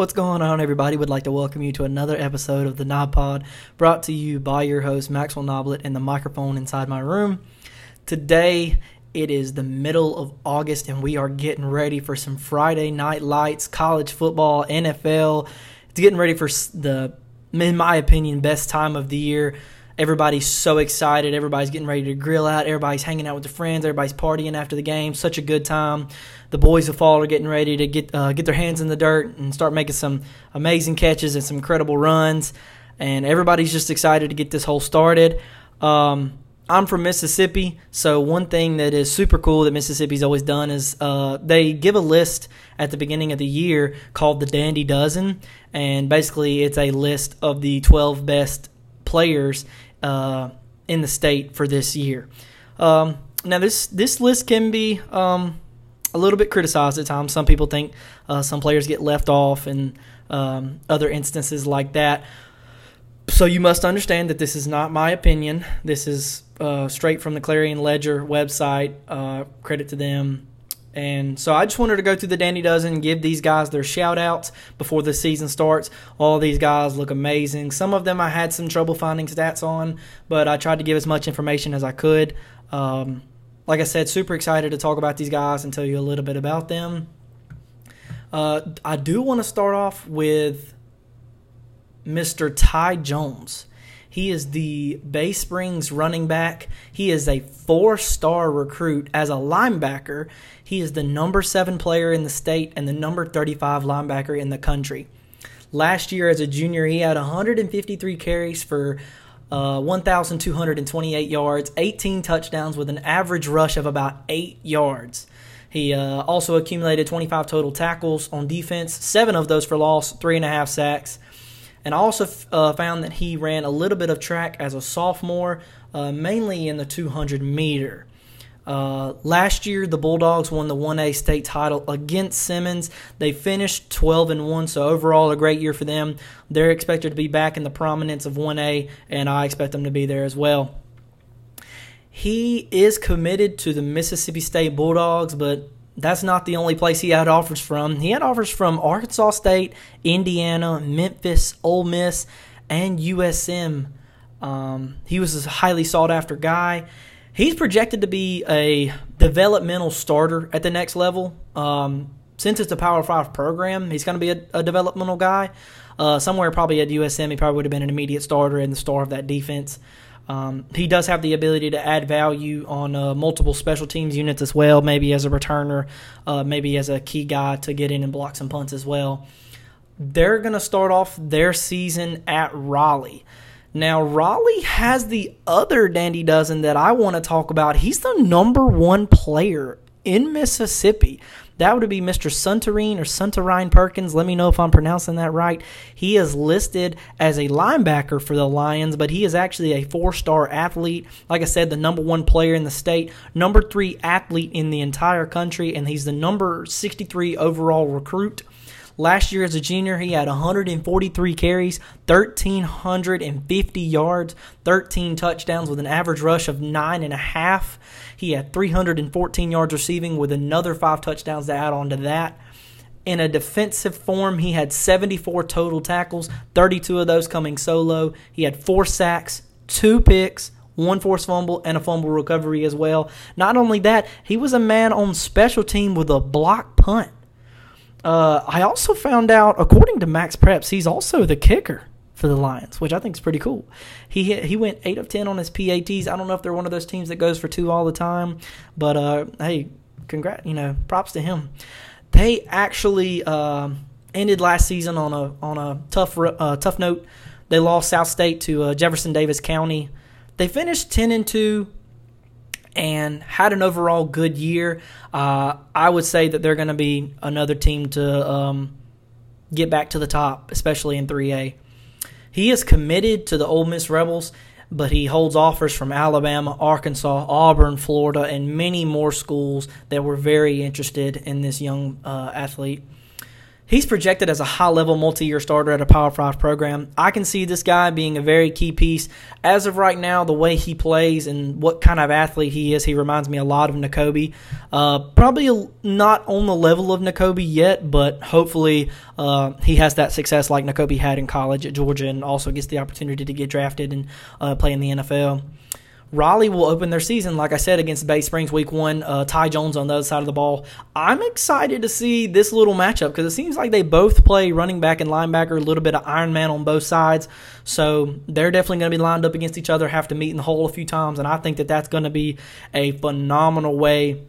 What's going on, everybody? Would like to welcome you to another episode of the Knob Pod, brought to you by your host Maxwell Noblet and the microphone inside my room. Today, it is the middle of August, and we are getting ready for some Friday night lights, college football, NFL. It's getting ready for the, in my opinion, best time of the year. Everybody's so excited. Everybody's getting ready to grill out. Everybody's hanging out with their friends. Everybody's partying after the game. Such a good time. The boys of fall are getting ready to get uh, get their hands in the dirt and start making some amazing catches and some incredible runs. And everybody's just excited to get this whole started. Um, I'm from Mississippi, so one thing that is super cool that Mississippi's always done is uh, they give a list at the beginning of the year called the Dandy Dozen, and basically it's a list of the 12 best players uh, in the state for this year. Um, now, this this list can be um, a little bit criticized at times. Some people think uh, some players get left off, and um, other instances like that. So you must understand that this is not my opinion. This is uh, straight from the Clarion Ledger website. Uh, credit to them. And so I just wanted to go through the Dandy Dozen, give these guys their shout outs before the season starts. All these guys look amazing. Some of them I had some trouble finding stats on, but I tried to give as much information as I could. Um, like I said, super excited to talk about these guys and tell you a little bit about them. Uh, I do want to start off with Mr. Ty Jones. He is the Bay Springs running back. He is a four star recruit as a linebacker. He is the number seven player in the state and the number 35 linebacker in the country. Last year, as a junior, he had 153 carries for uh, 1,228 yards, 18 touchdowns with an average rush of about 8 yards. He uh, also accumulated 25 total tackles on defense, seven of those for loss, three and a half sacks. And I also uh, found that he ran a little bit of track as a sophomore, uh, mainly in the 200 meter. Uh, last year, the Bulldogs won the 1A state title against Simmons. They finished 12 and 1, so overall, a great year for them. They're expected to be back in the prominence of 1A, and I expect them to be there as well. He is committed to the Mississippi State Bulldogs, but that's not the only place he had offers from. He had offers from Arkansas State, Indiana, Memphis, Ole Miss, and USM. Um, he was a highly sought after guy. He's projected to be a developmental starter at the next level. Um, since it's a Power Five program, he's going to be a, a, developmental guy. Uh, somewhere probably at USM, he probably would have been an immediate starter and the star of that defense. Um, he does have the ability to add value on uh, multiple special teams units as well, maybe as a returner, uh, maybe as a key guy to get in and block some punts as well. They're going to start off their season at Raleigh. Now, Raleigh has the other Dandy Dozen that I want to talk about. He's the number one player in Mississippi. That would be Mr. Suntarine or Suntarine Perkins. Let me know if I'm pronouncing that right. He is listed as a linebacker for the Lions, but he is actually a four star athlete. Like I said, the number one player in the state, number three athlete in the entire country, and he's the number 63 overall recruit. Last year as a junior, he had 143 carries, 1,350 yards, 13 touchdowns with an average rush of nine and a half. He had 314 yards receiving with another five touchdowns to add on to that. In a defensive form, he had 74 total tackles, 32 of those coming solo. He had four sacks, two picks, one forced fumble, and a fumble recovery as well. Not only that, he was a man on special team with a block punt. Uh, I also found out, according to Max Preps, he's also the kicker for the Lions, which I think is pretty cool. He hit, he went eight of ten on his PATs. I don't know if they're one of those teams that goes for two all the time, but uh, hey, congrats, you know, props to him. They actually uh, ended last season on a on a tough uh, tough note. They lost South State to uh, Jefferson Davis County. They finished ten and two and had an overall good year. Uh, I would say that they're going to be another team to um, get back to the top, especially in 3A. He is committed to the Ole Miss Rebels, but he holds offers from Alabama, Arkansas, Auburn, Florida, and many more schools that were very interested in this young uh, athlete. He's projected as a high level multi year starter at a Power 5 program. I can see this guy being a very key piece. As of right now, the way he plays and what kind of athlete he is, he reminds me a lot of Nakobe. Uh, probably not on the level of Nakobe yet, but hopefully uh, he has that success like Nakobe had in college at Georgia and also gets the opportunity to get drafted and uh, play in the NFL. Raleigh will open their season, like I said, against Bay Springs week one. Uh, Ty Jones on the other side of the ball. I'm excited to see this little matchup because it seems like they both play running back and linebacker, a little bit of Iron Man on both sides. So they're definitely going to be lined up against each other, have to meet in the hole a few times. And I think that that's going to be a phenomenal way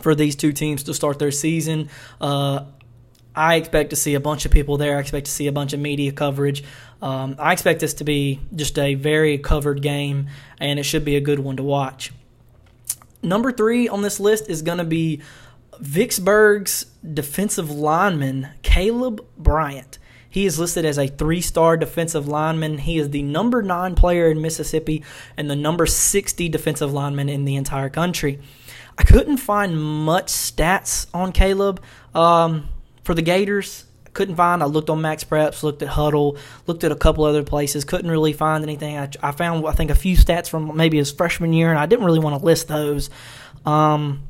for these two teams to start their season. Uh, I expect to see a bunch of people there. I expect to see a bunch of media coverage. Um, I expect this to be just a very covered game, and it should be a good one to watch. Number three on this list is going to be Vicksburg's defensive lineman, Caleb Bryant. He is listed as a three star defensive lineman. He is the number nine player in Mississippi and the number 60 defensive lineman in the entire country. I couldn't find much stats on Caleb um, for the Gators couldn't find. I looked on Max Preps, looked at Hudl, looked at a couple other places, couldn't really find anything. I, I found I think a few stats from maybe his freshman year, and I didn't really want to list those. Um,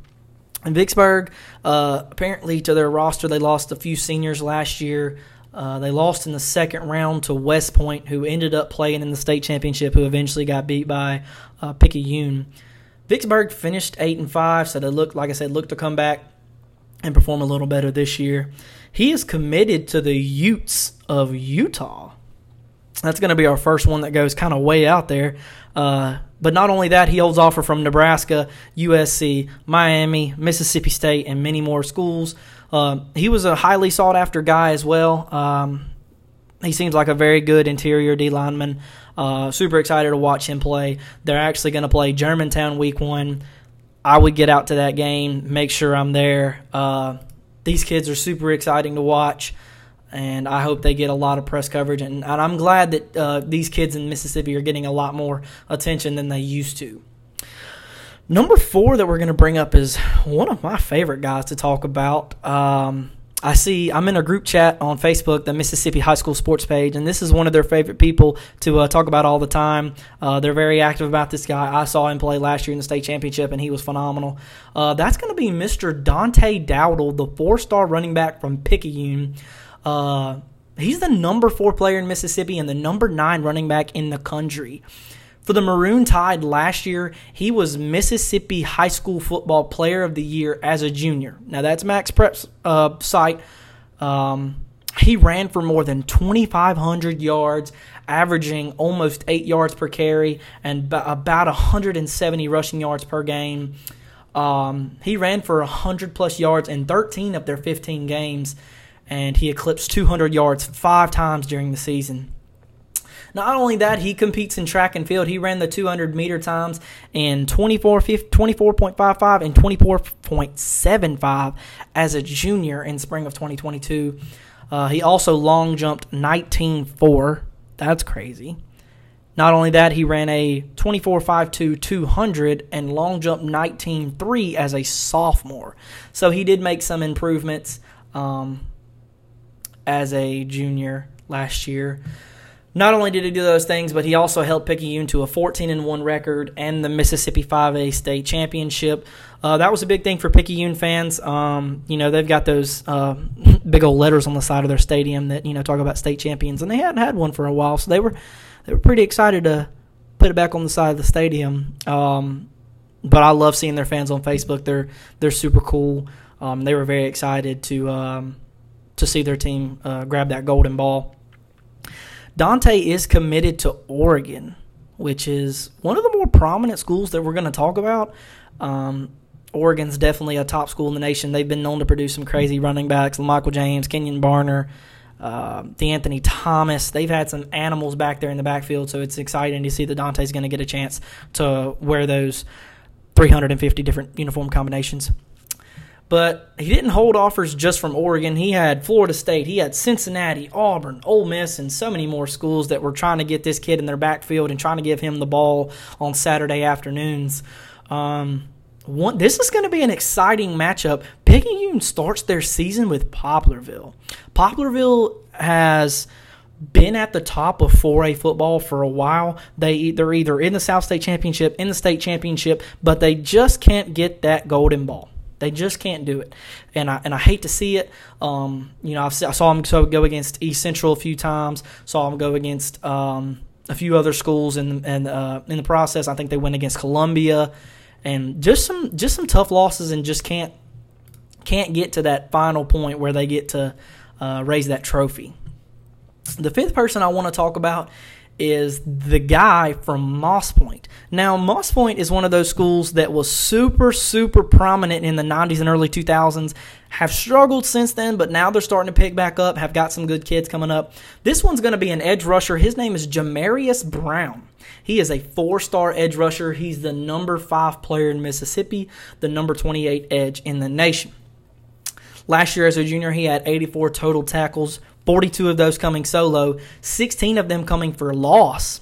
in Vicksburg, uh, apparently to their roster, they lost a few seniors last year. Uh, they lost in the second round to West Point, who ended up playing in the state championship, who eventually got beat by uh, Picayune. Vicksburg finished eight and five, so they looked, like I said, looked to come back and perform a little better this year. He is committed to the Utes of Utah. That's going to be our first one that goes kind of way out there. Uh, but not only that, he holds offer from Nebraska, USC, Miami, Mississippi State, and many more schools. Uh, he was a highly sought after guy as well. Um, he seems like a very good interior D lineman. Uh, super excited to watch him play. They're actually going to play Germantown week one. I would get out to that game, make sure I'm there. Uh, these kids are super exciting to watch, and I hope they get a lot of press coverage. And, and I'm glad that uh, these kids in Mississippi are getting a lot more attention than they used to. Number four that we're going to bring up is one of my favorite guys to talk about. Um, I see I'm in a group chat on Facebook, the Mississippi High School Sports page, and this is one of their favorite people to uh, talk about all the time. Uh, they're very active about this guy. I saw him play last year in the state championship, and he was phenomenal. Uh, that's going to be Mr. Dante Dowdle, the four-star running back from Picayune. Uh, he's the number four player in Mississippi and the number nine running back in the country. For the Maroon Tide last year, he was Mississippi High School Football Player of the Year as a junior. Now, that's Max Prep's uh, site. Um, he ran for more than 2,500 yards, averaging almost 8 yards per carry and b- about 170 rushing yards per game. Um, he ran for 100 plus yards in 13 of their 15 games, and he eclipsed 200 yards five times during the season. Not only that, he competes in track and field. He ran the 200 meter times in 24, 24.55 and 24.75 as a junior in spring of 2022. Uh, he also long jumped 19.4. That's crazy. Not only that, he ran a 24.52 200 and long jump 19.3 as a sophomore. So he did make some improvements um, as a junior last year. Not only did he do those things, but he also helped Picayune to a 14 and 1 record and the Mississippi 5A state championship. Uh, that was a big thing for Picayune fans. Um, you know, they've got those uh, big old letters on the side of their stadium that you know talk about state champions, and they hadn't had one for a while, so they were they were pretty excited to put it back on the side of the stadium. Um, but I love seeing their fans on Facebook. They're they're super cool. Um, they were very excited to um, to see their team uh, grab that golden ball. Dante is committed to Oregon, which is one of the more prominent schools that we're going to talk about. Um, Oregon's definitely a top school in the nation. They've been known to produce some crazy running backs, Michael James, Kenjon Barner, uh, Anthony Thomas. They've had some animals back there in the backfield, so it's exciting to see that Dante's going to get a chance to wear those 350 different uniform combinations. But he didn't hold offers just from Oregon. He had Florida State, he had Cincinnati, Auburn, Ole Miss, and so many more schools that were trying to get this kid in their backfield and trying to give him the ball on Saturday afternoons. Um, one, this is going to be an exciting matchup. Picayune starts their season with Poplarville. Poplarville has been at the top of 4A football for a while. They they're either in the South State Championship, in the state championship, but they just can't get that golden ball. They just can't do it, and I and I hate to see it. Um, you know, I've, i saw them go against East Central a few times. Saw them go against um, a few other schools in and uh, in the process. I think they went against Columbia, and just some just some tough losses, and just can't can't get to that final point where they get to uh, raise that trophy. The fifth person I want to talk about is the guy from Moss Point. Now, Moss Point is one of those schools that was super, super prominent in the 90s and early 2000s, have struggled since then, but now they're starting to pick back up, have got some good kids coming up. This one's going to be an edge rusher. His name is Jamarius Brown. He is a four star edge rusher. He's the number five player in Mississippi, the number 28 edge in the nation. Last year as a junior, he had 84 total tackles, 42 of those coming solo, 16 of them coming for loss.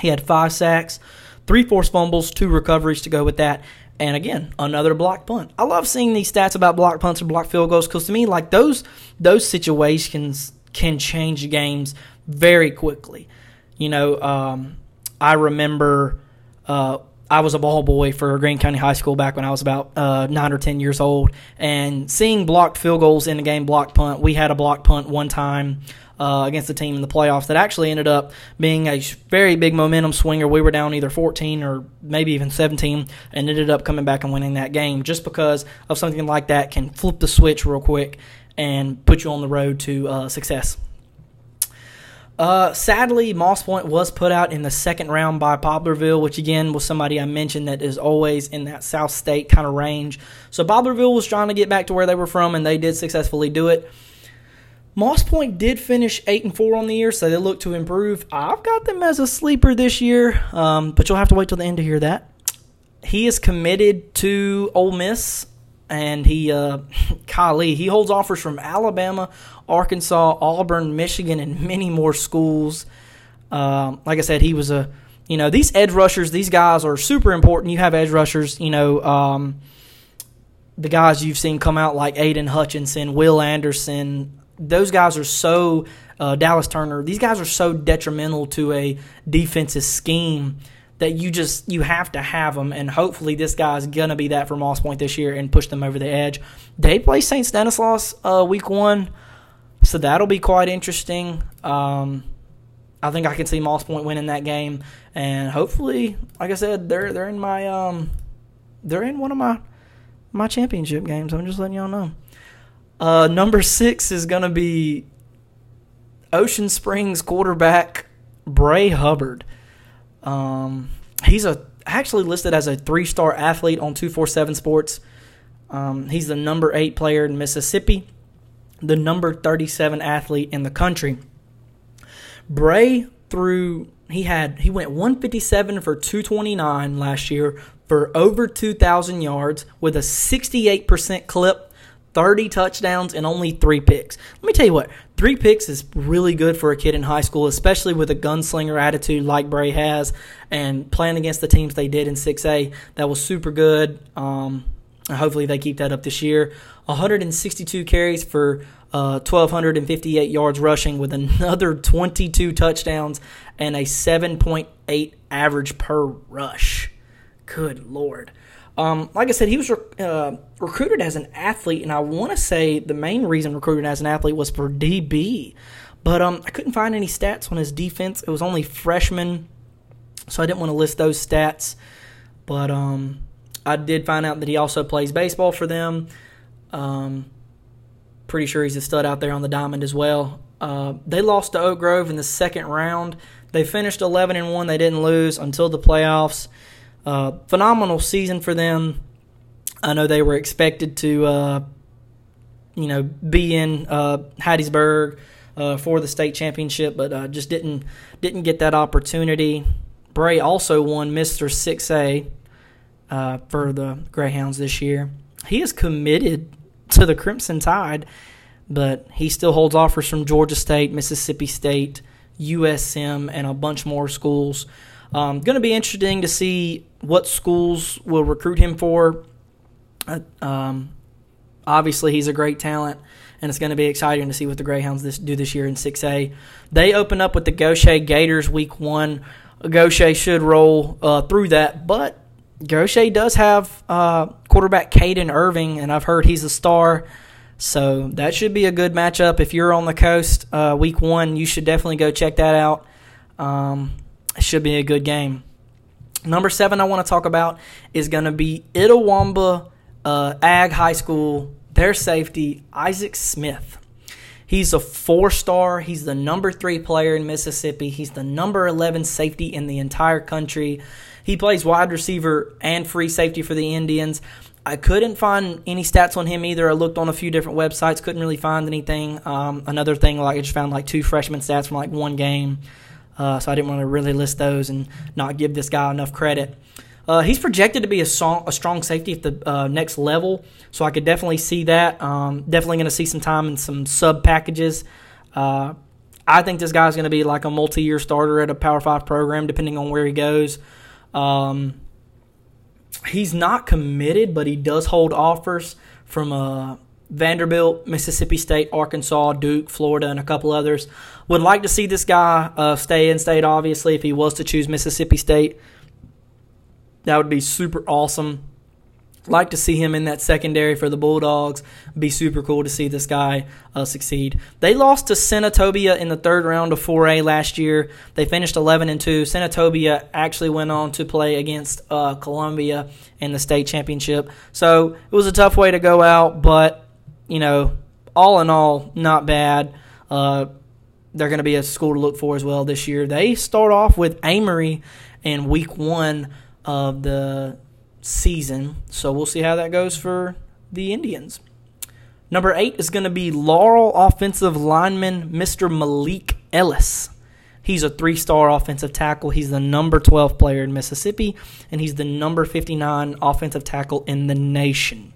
He had five sacks, three forced fumbles, two recoveries to go with that. And again, another block punt. I love seeing these stats about block punts or block field goals because to me, like those those situations can change games very quickly. You know, um, I remember uh, I was a ball boy for Greene County High School back when I was about uh, nine or ten years old, and seeing blocked field goals in the game, blocked punt. We had a blocked punt one time uh, against a team in the playoffs that actually ended up being a very big momentum swinger. We were down either 14 or maybe even 17, and ended up coming back and winning that game just because of something like that can flip the switch real quick and put you on the road to uh, success. Uh, sadly, Moss Point was put out in the second round by Poplarville, which again was somebody I mentioned that is always in that South State kind of range. So Poplarville was trying to get back to where they were from, and they did successfully do it. Moss Point did finish eight and four on the year, so they look to improve. I've got them as a sleeper this year, um, but you'll have to wait till the end to hear that. He is committed to Ole Miss and he, uh, golly, he holds offers from Alabama, Arkansas, Auburn, Michigan, and many more schools. Um, like I said, he was a, you know, these edge rushers, these guys are super important. You have edge rushers, you know, um, the guys you've seen come out like Aidan Hutchinson, Will Anderson, those guys are so, uh, Dallas Turner, these guys are so detrimental to a defensive scheme that you just you have to have them, and hopefully this guy's gonna be that for Moss Point this year and push them over the edge. They play St. Stanislaus uh, week one, so that'll be quite interesting. Um, I think I can see Moss Point winning that game, and hopefully, like I said, they're they're in my um, they're in one of my my championship games. I'm just letting y'all know. Uh, number six is gonna be Ocean Springs quarterback Bray Hubbard. Um, he's a actually listed as a three star athlete on 247 Sports. Um, he's the number eight player in Mississippi, the number 37 athlete in the country. Bray threw he had he went 157 for 229 last year for over 2,000 yards with a 68% clip 30 touchdowns and only three picks. Let me tell you what, three picks is really good for a kid in high school, especially with a gunslinger attitude like Bray has and playing against the teams they did in 6A. That was super good. Um, hopefully they keep that up this year. 162 carries for uh, 1,258 yards rushing with another 22 touchdowns and a 7.8 average per rush. Good Lord. Um, like I said, he was uh, recruited as an athlete, and I want to say the main reason recruited as an athlete was for DB. But um, I couldn't find any stats on his defense. It was only freshmen, so I didn't want to list those stats. But um, I did find out that he also plays baseball for them. Um, pretty sure he's a stud out there on the diamond as well. Uh, they lost to Oak Grove in the second round. They finished 11 and one. They didn't lose until the playoffs. Uh, phenomenal season for them. I know they were expected to, uh, you know, be in uh, Hattiesburg uh, for the state championship, but uh, just didn't didn't get that opportunity. Bray also won Mister Six A for the Greyhounds this year. He is committed to the Crimson Tide, but he still holds offers from Georgia State, Mississippi State, USM, and a bunch more schools. Um, going to be interesting to see what schools will recruit him for. Uh, um, obviously, he's a great talent, and it's going to be exciting to see what the Greyhounds this, do this year in 6A. They open up with the Gautier Gators week one. Gautier should roll uh, through that, but Gautier does have uh, quarterback Caden Irving, and I've heard he's a star. So that should be a good matchup. If you're on the coast uh, week one, you should definitely go check that out. Um, should be a good game. Number seven I want to talk about is going to be Itawamba uh, Ag High School, their safety, Isaac Smith. He's a four star. He's the number three player in Mississippi. He's the number 11 safety in the entire country. He plays wide receiver and free safety for the Indians. I couldn't find any stats on him either. I looked on a few different websites, couldn't really find anything. Um, another thing, like I just found like two freshman stats from like one game, uh, so I didn't want to really list those and not give this guy enough credit. Uh, he's projected to be a, song, a strong safety at the uh, next level, so I could definitely see that. Um, definitely going to see some time in some sub packages. Uh, I think this guy's going to be like a multi-year starter at a Power Five program, depending on where he goes. Um, he's not committed, but he does hold offers from Vanderbilt, Mississippi State, Arkansas, Duke, Florida, and a couple others. Would like to see this guy uh, stay in state, obviously, if he was to choose Mississippi State. That would be super awesome. Like to see him in that secondary for the Bulldogs. Be super cool to see this guy uh, succeed. They lost to Senatobia in the third round of 4A last year. They finished 11 and 2. Senatobia actually went on to play against uh, Columbia in the state championship. So it was a tough way to go out, but you know, all in all, not bad. Uh, they're going to be a school to look for as well this year. They start off with Amory in week one of the season. So we'll see how that goes for the Indians. Number eight is going to be Laurel offensive lineman Mr. Malik Ellis. He's a three star offensive tackle. He's the number 12 player in Mississippi, and he's the number 59 offensive tackle in the nation.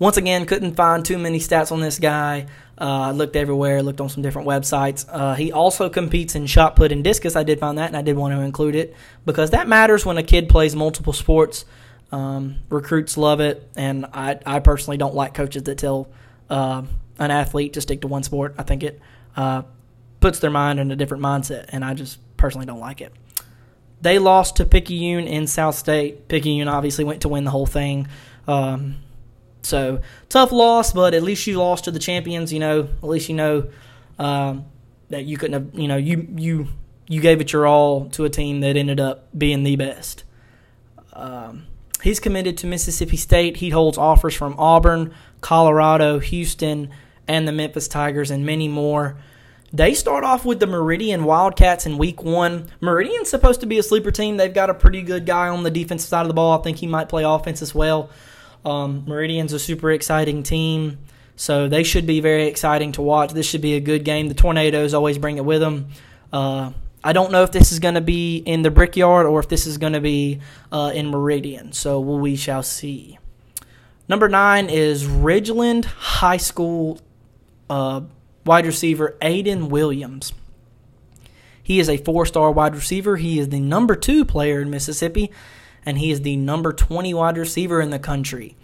Once again, couldn't find too many stats on this guy. Uh, looked everywhere, looked on some different websites. Uh, he also competes in shot put and discus. I did find that, and I did want to include it because that matters when a kid plays multiple sports. Um, recruits love it, and I, I personally don't like coaches that tell uh, an athlete to stick to one sport. I think it uh, puts their mind in a different mindset, and I just personally don't like it. They lost to Picayune in South State. Picayune obviously went to win the whole thing. Um, so tough loss, but at least you lost to the champions. You know, at least you know um, that you couldn't have. You know, you you you gave it your all to a team that ended up being the best. Um, he's committed to Mississippi State. He holds offers from Auburn, Colorado, Houston, and the Memphis Tigers, and many more. They start off with the Meridian Wildcats in week one. Meridian's supposed to be a sleeper team. They've got a pretty good guy on the defensive side of the ball. I think he might play offense as well. Um, Meridian's a super exciting team, so they should be very exciting to watch. This should be a good game. The Tornadoes always bring it with them. Uh, I don't know if this is going to be in the Brickyard or if this is going to be uh, in Meridian, so we shall see. Number nine is Ridgeland High School uh, wide receiver Aiden Williams. He is a four star wide receiver. He is the number two player in Mississippi and he is the number 20 wide receiver in the country.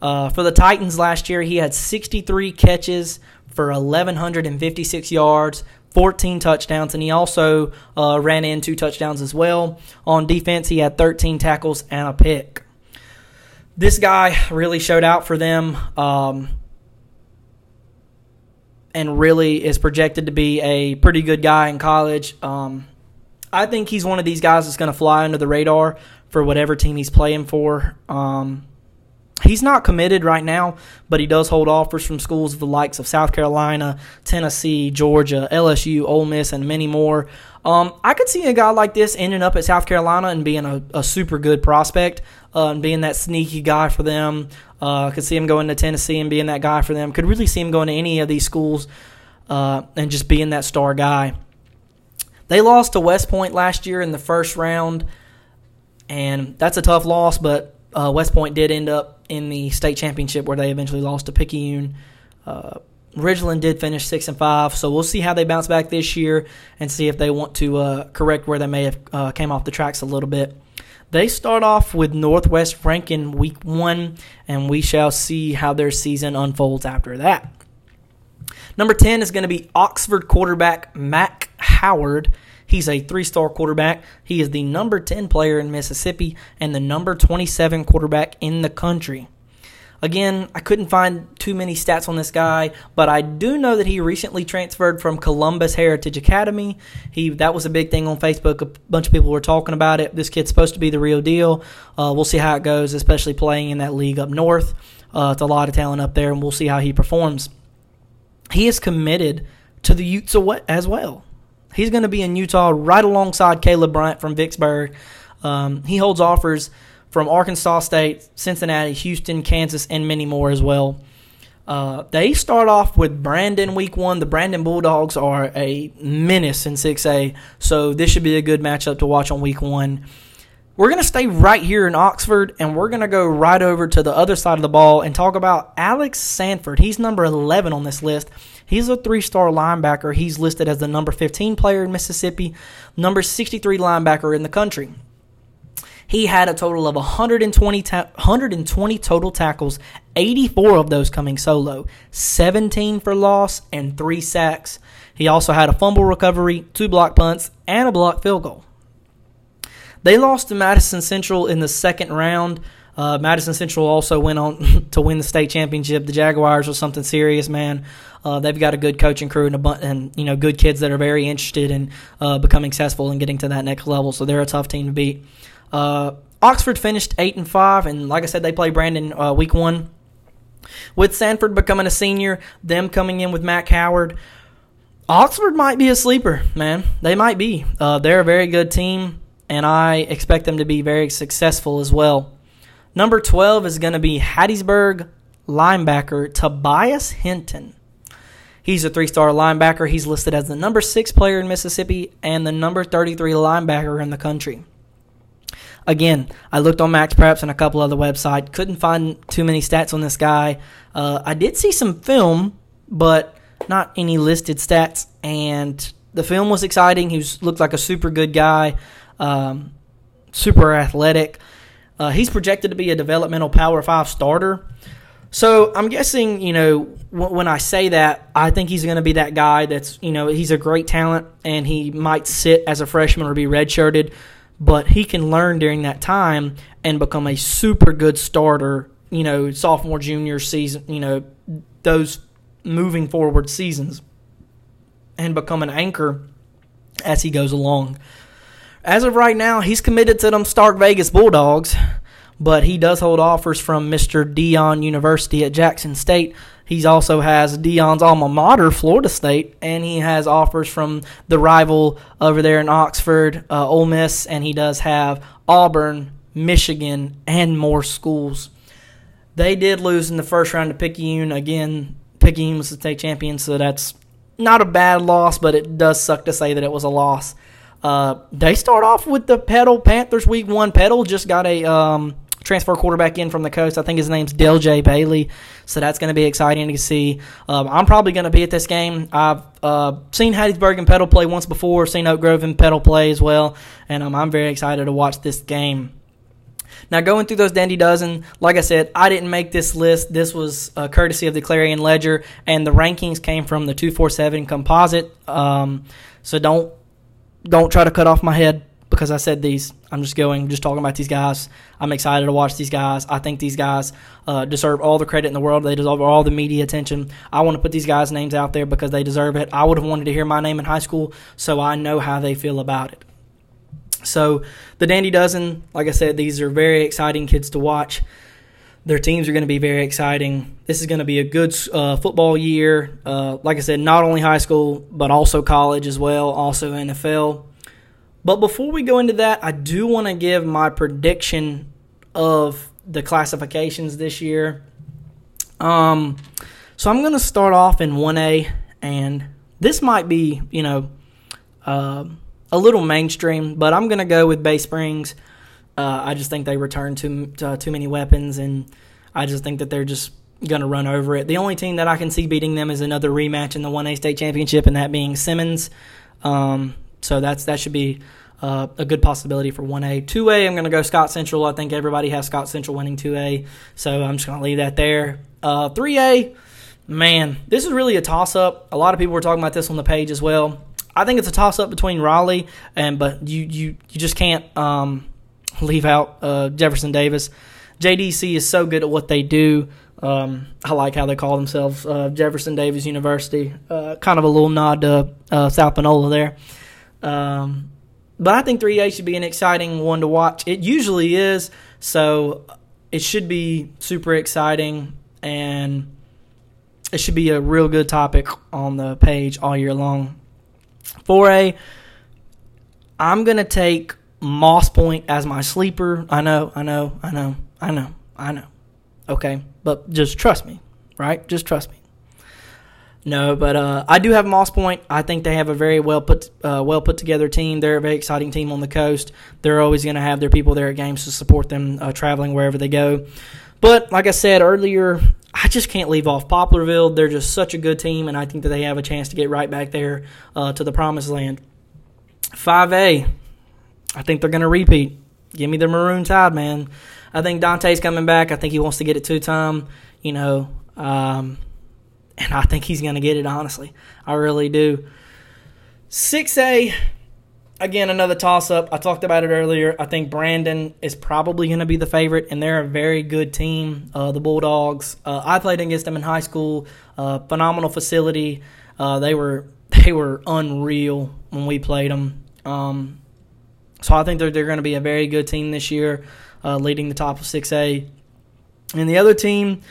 Uh, for the Titans last year, he had 63 catches for 1,156 yards, 14 touchdowns, and he also uh, ran in two touchdowns as well. On defense, he had 13 tackles and a pick. This guy really showed out for them um, and really is projected to be a pretty good guy in college. Um, I think he's one of these guys that's going to fly under the radar for whatever team he's playing for. Um, he's not committed right now, but he does hold offers from schools of the likes of South Carolina, Tennessee, Georgia, LSU, Ole Miss, and many more. Um, I could see a guy like this ending up at South Carolina and being a, a super good prospect uh, and being that sneaky guy for them. Uh, could see him going to Tennessee and being that guy for them. Could really see him going to any of these schools uh, and just being that star guy. They lost to West Point last year in the first round and that's a tough loss. But uh, West Point did end up in the state championship where they eventually lost to Picayune. Uh, Ridgeland did finish six and five, so we'll see how they bounce back this year and see if they want to uh, correct where they may have uh, came off the tracks a little bit. They start off with Northwest Rankin week one, and we shall see how their season unfolds after that. Number 10 is going to be Oxford quarterback Mac Howard. He's a three star quarterback. He is the number 10 player in Mississippi and the number 27 quarterback in the country. Again, I couldn't find too many stats on this guy, but I do know that he recently transferred from Columbus Heritage Academy. He that was a big thing on Facebook. A bunch of people were talking about it. This kid's supposed to be the real deal. Uh, we'll see how it goes, especially playing in that league up north. Uh, it's a lot of talent up there, and we'll see how he performs. He is committed to the Utes as well. He's going to be in Utah right alongside Caleb Bryant from Vicksburg. Um, he holds offers from Arkansas State, Cincinnati, Houston, Kansas, and many more as well. Uh, they start off with Brandon week one. The Brandon Bulldogs are a menace in 6A, so this should be a good matchup to watch on week one. We're going to stay right here in Oxford, and we're going to go right over to the other side of the ball and talk about Alex Sanford. He's number 11 on this list. He's a three star linebacker. He's listed as the number 15 player in Mississippi, number 63 linebacker in the country. He had a total of 120, ta- 120 total tackles, 84 of those coming solo, 17 for loss, and 3 sacks. He also had a fumble recovery, 2 block punts, and a block field goal. They lost to Madison Central in the second round. Uh, Madison Central also went on to win the state championship. The Jaguars are something serious, man. Uh, they've got a good coaching crew and a bu- and you know good kids that are very interested in uh, becoming successful and getting to that next level. So they're a tough team to beat. Uh, Oxford finished eight and five, and like I said, they play Brandon uh, week one. With Sanford becoming a senior, them coming in with Mac Howard, Oxford might be a sleeper, man. They might be. Uh, they're a very good team, and I expect them to be very successful as well. Number 12 is going to be Hattiesburg linebacker Tobias Hinton. He's a three star linebacker. He's listed as the number six player in Mississippi and the number 33 linebacker in the country. Again, I looked on Max Preps and a couple other websites. Couldn't find too many stats on this guy. Uh, I did see some film, but not any listed stats. And the film was exciting. He was, looked like a super good guy, um, super athletic. Uh, he's projected to be a developmental Power Five starter. So I'm guessing, you know, when I say that, I think he's going to be that guy that's, you know, he's a great talent and he might sit as a freshman or be redshirted but he can learn during that time and become a super good starter, you know, sophomore, junior season, you know, those moving forward seasons and become an anchor as he goes along. As of right now, he's committed to them Stark Vegas Bulldogs, but he does hold offers from Mr. Deion University at Jackson State he also has Deion's alma mater, Florida State, and he has offers from the rival over there in Oxford, uh, Ole Miss, and he does have Auburn, Michigan, and more schools. They did lose in the first round to Picayune. Again, Picayune was the state champion, so that's not a bad loss, but it does suck to say that it was a loss. Uh, they start off with the Petal Panthers week one. Petal just got a um, transfer quarterback in from the coast. I think his name's Dale J. Bailey. So that's going to be exciting to see. Um, I'm probably going to be at this game. I've uh, seen Hattiesburg and Petal play once before, seen Oak Grove and Petal play as well, and um, I'm very excited to watch this game. Now, going through those Dandy Dozen, like I said, I didn't make this list. This was uh, courtesy of the Clarion Ledger, and the rankings came from the 247 composite. Um, so don't don't try to cut off my head because I said these. I'm just going, just talking about these guys. I'm excited to watch these guys. I think these guys uh, deserve all the credit in the world. They deserve all the media attention. I want to put these guys' names out there because they deserve it. I would have wanted to hear my name in high school, so I know how they feel about it. So the Dandy Dozen, like I said, these are very exciting kids to watch. Their teams are going to be very exciting. This is going to be a good uh, football year. Uh, like I said, not only high school, but also college as well, also NFL. But before we go into that, I do want to give my prediction of the classifications this year. Um, so I'm going to start off in 1A, and this might be, you know, uh, a little mainstream, but I'm going to go with Bay Springs. Uh, I just think they return too uh, too many weapons, and I just think that they're just going to run over it. The only team that I can see beating them is another rematch in the 1A state championship, and that being Simmons. Um, so that's that should be uh, a good possibility for 1A. 2A, I'm going to go Scott Central. I think everybody has Scott Central winning 2A, so I'm just going to leave that there. Uh, 3A, man, this is really a toss up. A lot of people were talking about this on the page as well. I think it's a toss up between Raleigh and, but you you you just can't um, leave out uh, Jefferson Davis. JDC is so good at what they do. Um, I like how they call themselves uh, Jefferson Davis University. Uh, kind of a little nod to uh, South Panola there. Um, but I think 3A should be an exciting one to watch. It usually is, so it should be super exciting and it should be a real good topic on the page all year long. 4A, I'm going to take Moss Point as my sleeper. I know, I know, I know, I know, I know. Okay, but just trust me, right? Just trust me. No, but uh, I do have Moss Point. I think they have a very well put uh, well put together team. They're a very exciting team on the coast. They're always going to have their people there at games to support them uh, traveling wherever they go. But like I said earlier, I just can't leave off Poplarville. They're just such a good team, and I think that they have a chance to get right back there uh, to the promised land. 5A, I think they're going to repeat. Give me the Maroon Tide, man. I think Dante's coming back. I think he wants to get it two time. You know, um, and I think he's going to get it, honestly. I really do. 6A, again, another toss up. I talked about it earlier. I think Brandon is probably going to be the favorite, and they're a very good team, uh, the Bulldogs. Uh, I played against them in high school. Uh, phenomenal facility. Uh, they were they were unreal when we played them. Um, so I think they're, they're going to be a very good team this year, uh, leading the top of 6A. And the other team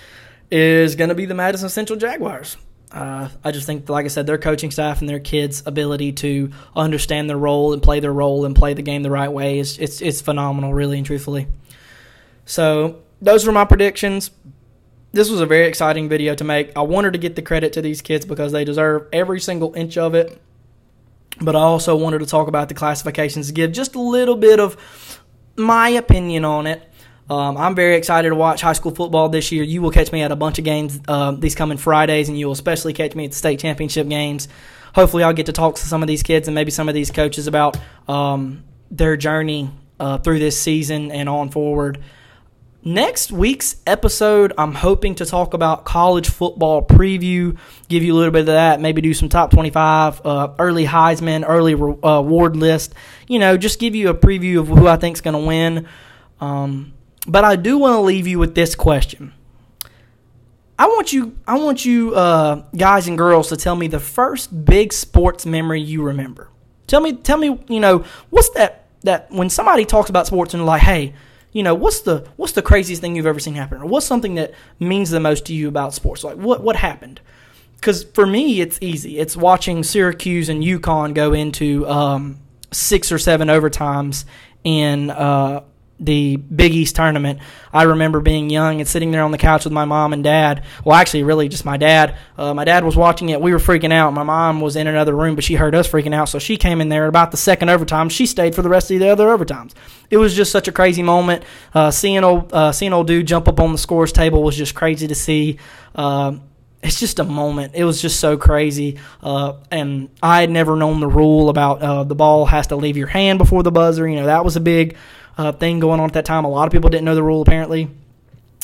is going to be the Madison Central Jaguars. Uh, I just think, like I said, their coaching staff and their kids' ability to understand their role and play their role and play the game the right way is it's it's phenomenal, really and truthfully. So those were my predictions. This was a very exciting video to make. I wanted to get the credit to these kids because they deserve every single inch of it. But I also wanted to talk about the classifications, to give just a little bit of my opinion on it. Um, I'm very excited to watch high school football this year. You will catch me at a bunch of games uh, these coming Fridays, and you will especially catch me at the state championship games. Hopefully, I'll get to talk to some of these kids and maybe some of these coaches about um, their journey uh, through this season and on forward. Next week's episode, I'm hoping to talk about college football preview, give you a little bit of that, maybe do some top 25, uh, early Heisman, early uh, award list. You know, just give you a preview of who I think is going to win. Um, but I do want to leave you with this question. I want you, I want you, uh, guys and girls, to tell me the first big sports memory you remember. Tell me, tell me, you know, what's that? That when somebody talks about sports and like, hey, you know, what's the what's the craziest thing you've ever seen happen, or what's something that means the most to you about sports? Like, what what happened? Because for me, it's easy. It's watching Syracuse and UConn go into um, six or seven overtimes in uh, the Big East tournament. I remember being young and sitting there on the couch with my mom and dad. Well, actually, really just my dad. Uh, my dad was watching it. We were freaking out. My mom was in another room, but she heard us freaking out, so she came in there about the second overtime. She stayed for the rest of the other overtimes. It was just such a crazy moment. Uh, seeing old uh, seeing old dude jump up on the scores table was just crazy to see. Uh, it's just a moment. It was just so crazy. Uh, and I had never known the rule about uh, the ball has to leave your hand before the buzzer. You know, that was a big uh, thing going on at that time. A lot of people didn't know the rule apparently,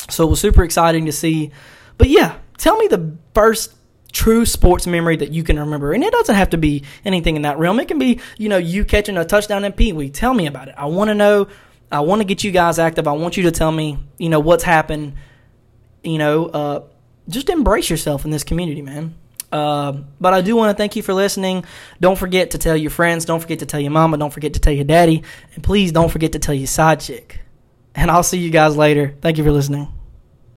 so it was super exciting to see. But yeah, tell me the first true sports memory that you can remember, and it doesn't have to be anything in that realm. It can be you know you catching a touchdown in Pee Wee. Tell me about it. I want to know. I want to get you guys active. I want you to tell me you know what's happened. You know, uh, just embrace yourself in this community, man. Uh, but I do want to thank you for listening. Don't forget to tell your friends. Don't forget to tell your mama. Don't forget to tell your daddy. And please don't forget to tell your side chick. And I'll see you guys later. Thank you for listening.